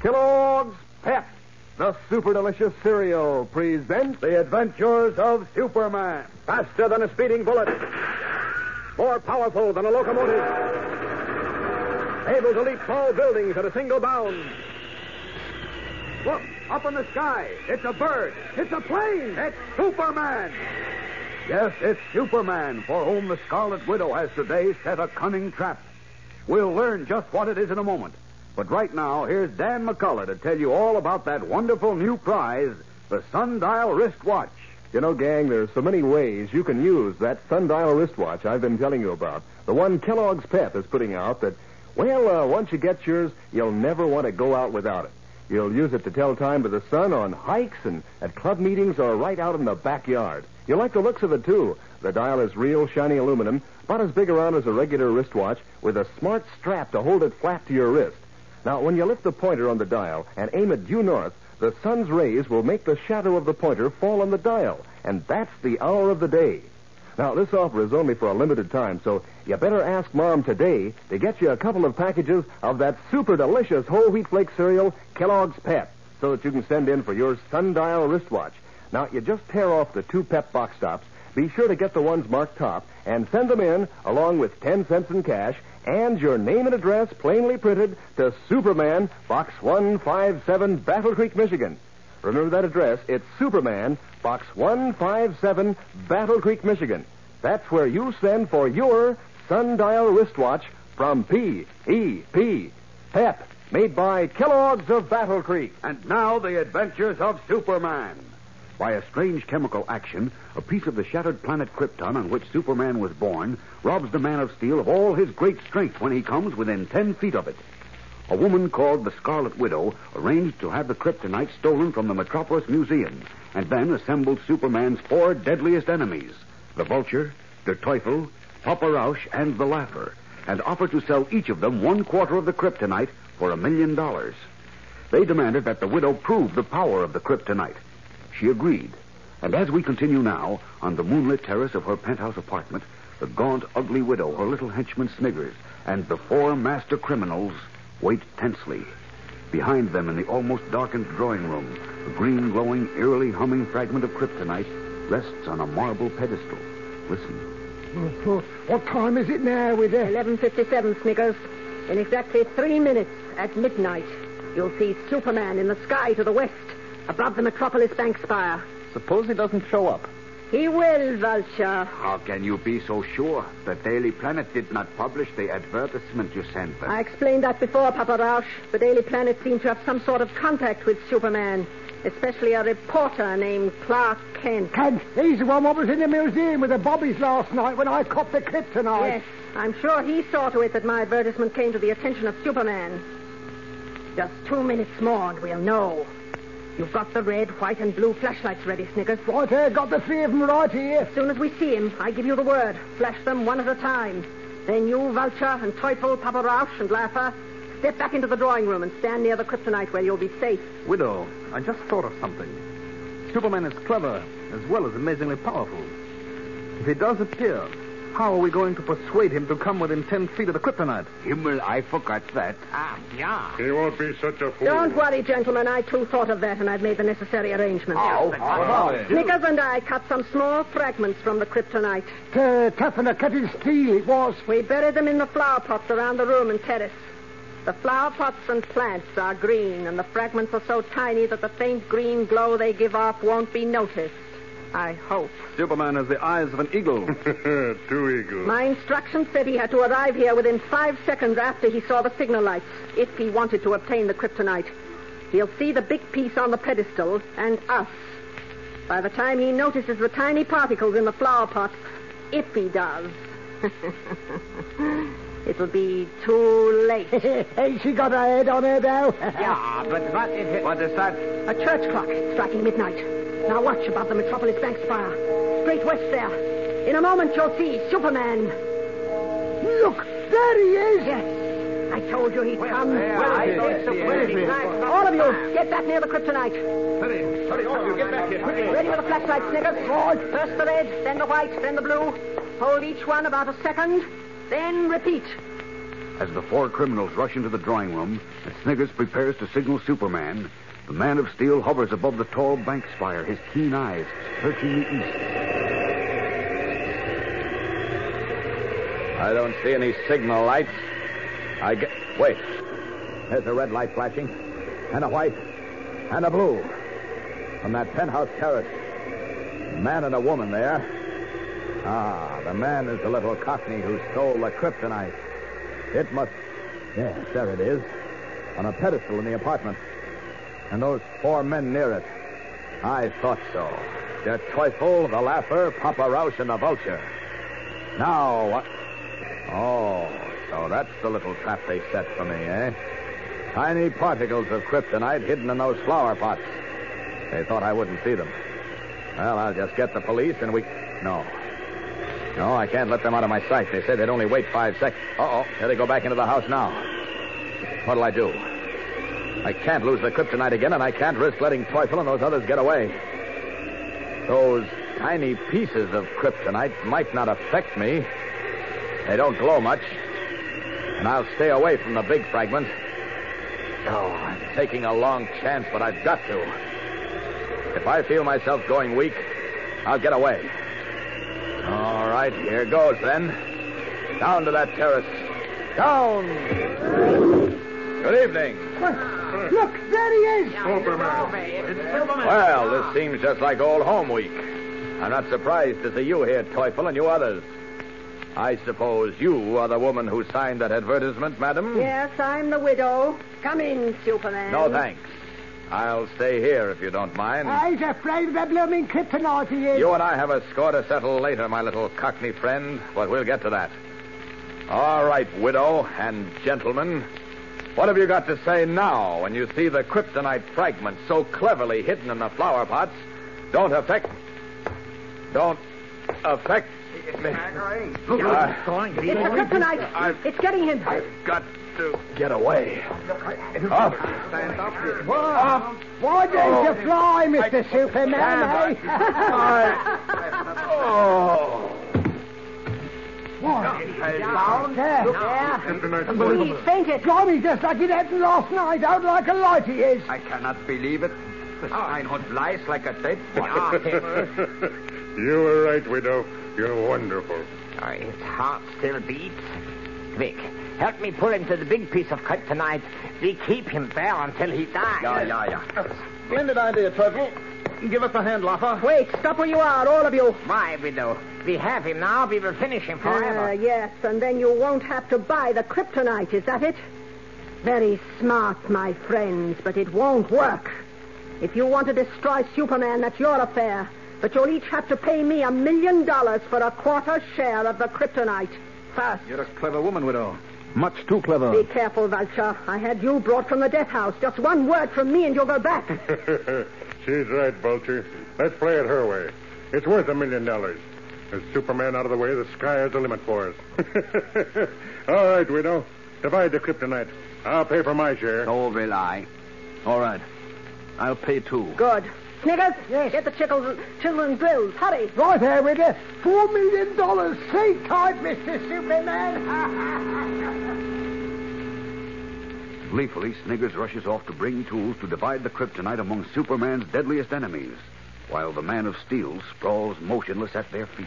Kellogg's Pep, the super delicious cereal, presents The Adventures of Superman. Faster than a speeding bullet, more powerful than a locomotive, able to leap tall buildings at a single bound. Look, up in the sky. It's a bird. It's a plane. It's Superman. Yes, it's Superman for whom the Scarlet Widow has today set a cunning trap. We'll learn just what it is in a moment. But right now, here's Dan McCullough to tell you all about that wonderful new prize, the Sundial wristwatch. You know, gang, there's so many ways you can use that sundial wristwatch I've been telling you about. The one Kellogg's Pep is putting out that, well, uh, once you get yours, you'll never want to go out without it. You'll use it to tell time to the sun on hikes and at club meetings or right out in the backyard. You'll like the looks of it, too. The dial is real shiny aluminum, about as big around as a regular wristwatch, with a smart strap to hold it flat to your wrist. Now, when you lift the pointer on the dial and aim it due north, the sun's rays will make the shadow of the pointer fall on the dial, and that's the hour of the day. Now, this offer is only for a limited time, so you better ask Mom today to get you a couple of packages of that super delicious whole wheat flake cereal, Kellogg's Pep, so that you can send in for your sundial wristwatch. Now, you just tear off the two Pep box tops. Be sure to get the ones marked top and send them in along with 10 cents in cash and your name and address plainly printed to Superman, Box 157, Battle Creek, Michigan. Remember that address. It's Superman, Box 157, Battle Creek, Michigan. That's where you send for your sundial wristwatch from P.E.P. Pep, made by Kellogg's of Battle Creek. And now, the adventures of Superman. By a strange chemical action, a piece of the shattered planet Krypton on which Superman was born robs the Man of Steel of all his great strength when he comes within ten feet of it. A woman called the Scarlet Widow arranged to have the kryptonite stolen from the Metropolis Museum and then assembled Superman's four deadliest enemies the Vulture, the Teufel, Papa Rausch, and the Laugher, and offered to sell each of them one quarter of the kryptonite for a million dollars. They demanded that the widow prove the power of the kryptonite. She agreed. And as we continue now, on the moonlit terrace of her penthouse apartment, the gaunt, ugly widow, her little henchman Sniggers, and the four master criminals wait tensely. Behind them in the almost darkened drawing room, a green, glowing, eerily humming fragment of kryptonite rests on a marble pedestal. Listen. What time is it now with it? 11.57, Sniggers. In exactly three minutes at midnight, you'll see Superman in the sky to the west, above the Metropolis Bank spire. Suppose he doesn't show up. He will, Vulture. How can you be so sure? The Daily Planet did not publish the advertisement you sent them. I explained that before, Papa Rausch. The Daily Planet seemed to have some sort of contact with Superman, especially a reporter named Clark Kent. Kent, he's the one what was in the museum with the bobbies last night when I copped the kryptonite. Yes, I'm sure he saw to it that my advertisement came to the attention of Superman. Just two minutes more and we'll know. You've got the red, white, and blue flashlights ready, Sniggers. Right here, eh? got the three of them right here. As soon as we see him, I give you the word. Flash them one at a time. Then you, Vulture, and Teufel, Papa Rausch, and Laugher, step back into the drawing room and stand near the kryptonite where you'll be safe. Widow, I just thought of something. Superman is clever as well as amazingly powerful. If he does appear, how are we going to persuade him to come within ten feet of the kryptonite? Himmel, I forgot that. Ah, yeah. He won't be such a fool. Don't worry, gentlemen. I too thought of that, and I've made the necessary arrangements. Oh, oh, Sniggers and I cut some small fragments from the kryptonite. To toughen a cutting steel, it was. We buried them in the flower pots around the room and terrace. The flower pots and plants are green, and the fragments are so tiny that the faint green glow they give off won't be noticed. I hope. Superman has the eyes of an eagle. Two eagles. My instructions said he had to arrive here within five seconds after he saw the signal lights, if he wanted to obtain the kryptonite. He'll see the big piece on the pedestal and us. By the time he notices the tiny particles in the flower pots, if he does. It'll be too late. Ain't she got her head on her though? Yeah, but what is it? What is that? A church clock striking midnight. Now watch above the Metropolis Bank spire. Straight west there. In a moment you'll see Superman. Look, there he is. Yes. I told you he'd come. I saw Superman. All of you, get back near the kryptonite. Hurry, hurry, all of you, get back here, quickly. Ready with the flashlight, Sniggers. First the red, then the white, then the blue. Hold each one about a second, then repeat. As the four criminals rush into the drawing room and Sniggers prepares to signal Superman, the man of steel hovers above the tall bank spire, his keen eyes searching the east. I don't see any signal lights. I get. Wait. There's a red light flashing, and a white, and a blue. From that penthouse terrace. A man and a woman there. Ah, the man is the little cockney who stole the kryptonite. It must. Yes, there it is. On a pedestal in the apartment. And those four men near it. I thought so. Der Teufel, the Laugher, Papa Rausch, and the Vulture. Now, what? Oh, so that's the little trap they set for me, eh? Tiny particles of kryptonite hidden in those flower pots. They thought I wouldn't see them. Well, I'll just get the police and we. No. No, I can't let them out of my sight. They said they'd only wait five seconds. Uh oh. Here they go back into the house now. What'll I do? I can't lose the kryptonite again, and I can't risk letting Teufel and those others get away. Those tiny pieces of kryptonite might not affect me. They don't glow much. And I'll stay away from the big fragment. Oh, I'm taking a long chance, but I've got to. If I feel myself going weak, I'll get away. All right, here goes then. Down to that terrace. Down! Good evening. Look, there he is. Superman. Well, this seems just like old home week. I'm not surprised to see you here, Teufel, and you others. I suppose you are the woman who signed that advertisement, madam? Yes, I'm the widow. Come in, Superman. No, thanks. I'll stay here if you don't mind. He's afraid of the blooming kryptonite he is. You and I have a score to settle later, my little cockney friend, but we'll get to that. All right, widow and gentlemen. What have you got to say now when you see the kryptonite fragments so cleverly hidden in the flower pots don't affect. Don't affect me. Look, Uh, it's going. It's the kryptonite. It's getting him. I've got to get away. Up. Why, why don't you fly, Mr. Superman, eh? Oh. There. Yeah. He's fainted. Blimey, just like it happened last night, out like a light he is. I cannot believe it. The oh. Steinhund flies like a dead ah, You were right, widow. You're wonderful. His heart still beats. Quick, help me pull him to the big piece of kryptonite. We keep him there until he dies. Yeah, yeah, yeah. Splendid idea, Teufel. Give us a hand, Laugher. Wait, stop where you are, all of you. My widow. We have him now. We will finish him forever. Ah, yes, and then you won't have to buy the kryptonite, is that it? Very smart, my friends, but it won't work. If you want to destroy Superman, that's your affair. But you'll each have to pay me a million dollars for a quarter share of the kryptonite. First. You're a clever woman, widow. Much too clever. Be careful, Vulture. I had you brought from the death house. Just one word from me and you'll go back. She's right, Vulture. Let's play it her way. It's worth a million dollars. With Superman out of the way, the sky is the limit for us. All right, widow. Divide the kryptonite. I'll pay for my share. So will I. All right. I'll pay too. Good. Sniggers, get the children, children drills. Hurry. Right there with you. Four million dollars. Sleep tight, Mr. Superman. Gleefully, Sniggers rushes off to bring tools to divide the kryptonite among Superman's deadliest enemies, while the Man of Steel sprawls motionless at their feet.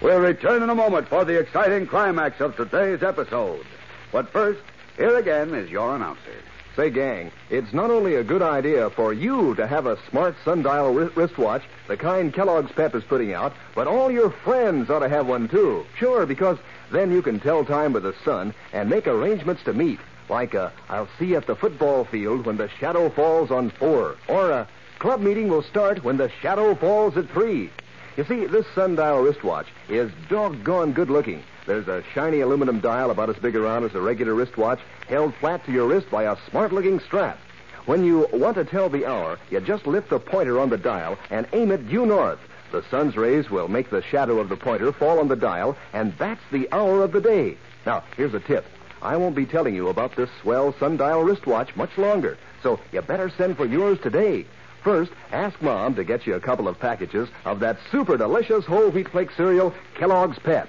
We'll return in a moment for the exciting climax of today's episode. But first, here again is your announcer. Say, gang, it's not only a good idea for you to have a smart sundial wri- wristwatch, the kind Kellogg's Pep is putting out, but all your friends ought to have one too. Sure, because then you can tell time with the sun and make arrangements to meet. Like a, I'll see you at the football field when the shadow falls on four. Or a club meeting will start when the shadow falls at three. You see, this sundial wristwatch is doggone good looking. There's a shiny aluminum dial about as big around as a regular wristwatch, held flat to your wrist by a smart looking strap. When you want to tell the hour, you just lift the pointer on the dial and aim it due north. The sun's rays will make the shadow of the pointer fall on the dial, and that's the hour of the day. Now, here's a tip. I won't be telling you about this swell sundial wristwatch much longer, so you better send for yours today. First, ask Mom to get you a couple of packages of that super delicious whole wheat flake cereal, Kellogg's Pep.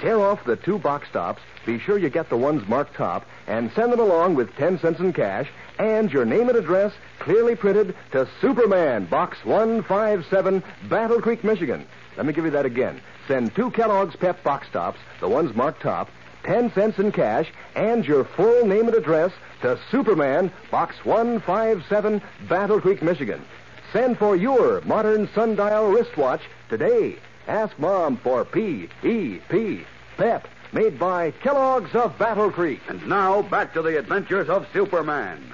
Tear off the two box tops, be sure you get the ones marked top, and send them along with 10 cents in cash and your name and address clearly printed to Superman, Box 157, Battle Creek, Michigan. Let me give you that again. Send two Kellogg's Pep box tops, the ones marked top, 10 cents in cash, and your full name and address to Superman, Box 157, Battle Creek, Michigan. Send for your modern sundial wristwatch today. Ask Mom for P-E-P, PEP, made by Kellogg's of Battle Creek. And now, back to the adventures of Superman.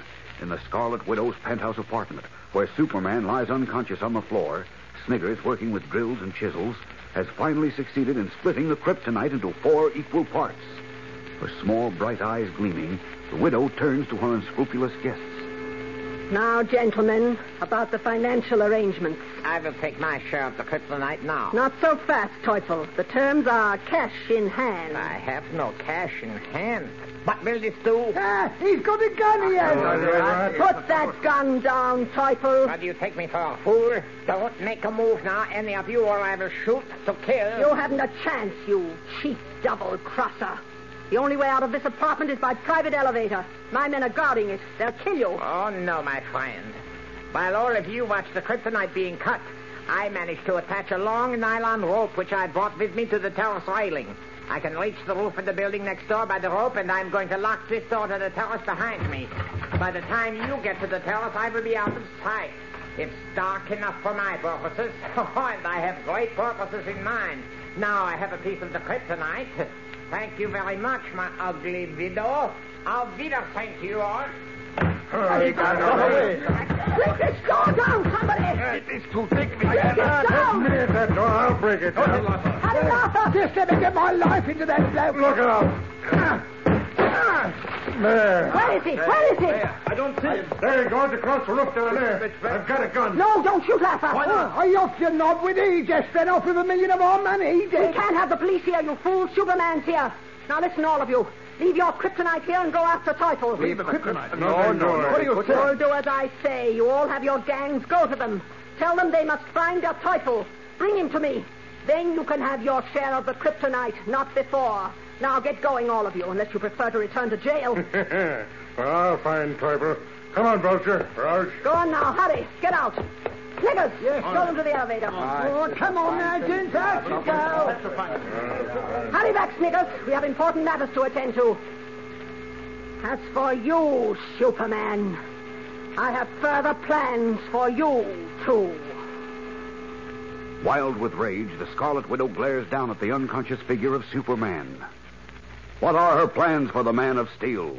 In the Scarlet Widow's penthouse apartment, where Superman lies unconscious on the floor, Sniggers, working with drills and chisels, has finally succeeded in splitting the kryptonite into four equal parts. Her small, bright eyes gleaming, the widow turns to her unscrupulous guests. Now, gentlemen, about the financial arrangements. I will take my share of the kryptonite now. Not so fast, Teufel. The terms are cash in hand. I have no cash in hand. What will this do? Ah, he's got a gun here. Put that gun down, Teufel. What do you take me for a fool? Don't make a move now, any of you, or I will shoot to kill. You haven't a chance, you cheap double crosser. The only way out of this apartment is by private elevator. My men are guarding it. They'll kill you. Oh, no, my friend. While all of you watch the kryptonite being cut, I managed to attach a long nylon rope which I brought with me to the terrace railing. I can reach the roof of the building next door by the rope, and I'm going to lock this door to the terrace behind me. By the time you get to the terrace, I will be out of sight. It's dark enough for my purposes, oh, and I have great purposes in mind. Now I have a piece of the kryptonite. Thank you very much, my ugly widow. Auf Wiedersehen to you all. He got away. Break this door down, somebody! It's too thick. We Break it down! Me at that door. I'll break it. Had enough of Just let me get my life into that bloke. Look out. There. Where is he? Where is he? I don't see him. There he goes across the roof down there. I've got a gun. No, don't shoot, Laugher. Why not? Oh, are you off your knob with he? Just fed off with a million of our money. He We can't have the police here, you fool. Superman's here. Now listen, all of you. Leave your kryptonite here and go after Teufel. Leave the kryptonite. No, no, no. What are you You'll do as I say. You all have your gangs. Go to them. Tell them they must find their Teufel. Bring him to me. Then you can have your share of the kryptonite, not before. Now get going, all of you, unless you prefer to return to jail. well, I'll find Teufel. Come on, Vulture. Rausch. go on now. Hurry. Get out. Sniggers, yes, show them to the elevator. Oh, come on now, gents. Out you go. Hurry back, Sniggers. We have important matters to attend to. As for you, Superman, I have further plans for you, too. Wild with rage, the Scarlet Widow glares down at the unconscious figure of Superman. What are her plans for the Man of Steel?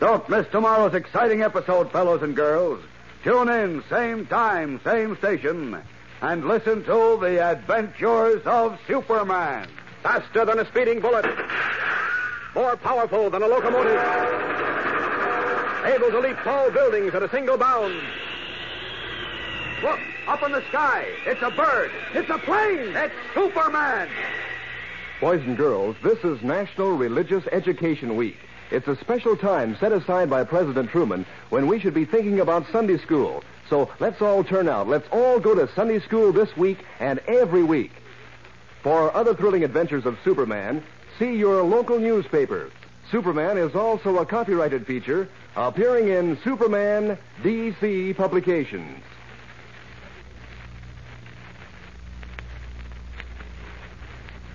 Don't miss tomorrow's exciting episode, fellows and girls. Tune in, same time, same station, and listen to The Adventures of Superman. Faster than a speeding bullet. More powerful than a locomotive. Able to leap tall buildings at a single bound. Look, up in the sky. It's a bird. It's a plane. It's Superman. Boys and girls, this is National Religious Education Week. It's a special time set aside by President Truman when we should be thinking about Sunday school. So let's all turn out. Let's all go to Sunday school this week and every week. For other thrilling adventures of Superman, see your local newspaper. Superman is also a copyrighted feature appearing in Superman DC publications.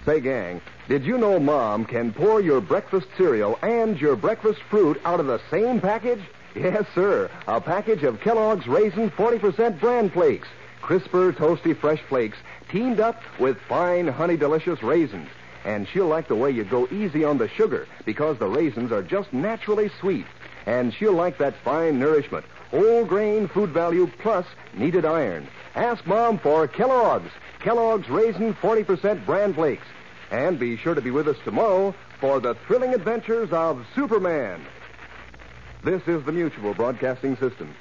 Say, gang, did you know Mom can pour your breakfast cereal and your breakfast fruit out of the same package? Yes, sir. A package of Kellogg's Raisin 40% bran flakes. Crisper, toasty, fresh flakes teamed up with fine, honey delicious raisins. And she'll like the way you go easy on the sugar because the raisins are just naturally sweet. And she'll like that fine nourishment, whole grain food value plus needed iron. Ask Mom for Kellogg's. Kellogg's Raisin 40% Bran Flakes. And be sure to be with us tomorrow for the thrilling adventures of Superman. This is the Mutual Broadcasting System.